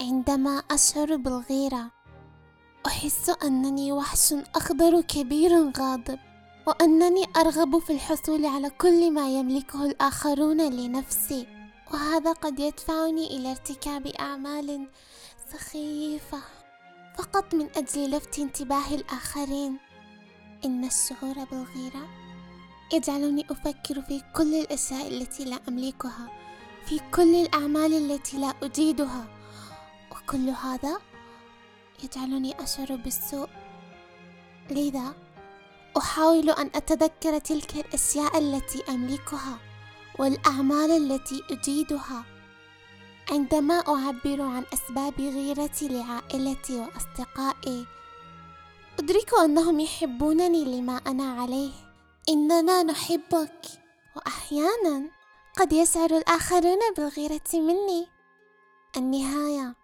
عندما أشعر بالغيرة أحس أنني وحش أخضر كبير غاضب وأنني أرغب في الحصول على كل ما يملكه الآخرون لنفسي. وهذا قد يدفعني إلى ارتكاب أعمال سخيفة فقط من أجل لفت انتباه الآخرين. إن الشعور بالغيرة يجعلني أفكر في كل الأشياء التي لا أملكها في كل الأعمال التي لا أجيدها. وكل هذا يجعلني أشعر بالسوء. لذا أحاول أن أتذكر تلك الأشياء التي أملكها والأعمال التي أجيدها. عندما أعبر عن أسباب غيرتي لعائلتي وأصدقائي أدرك أنهم يحبونني لما أنا عليه. إننا نحبك. وأحيانا قد يشعر الآخرون بالغيرة مني. النهاية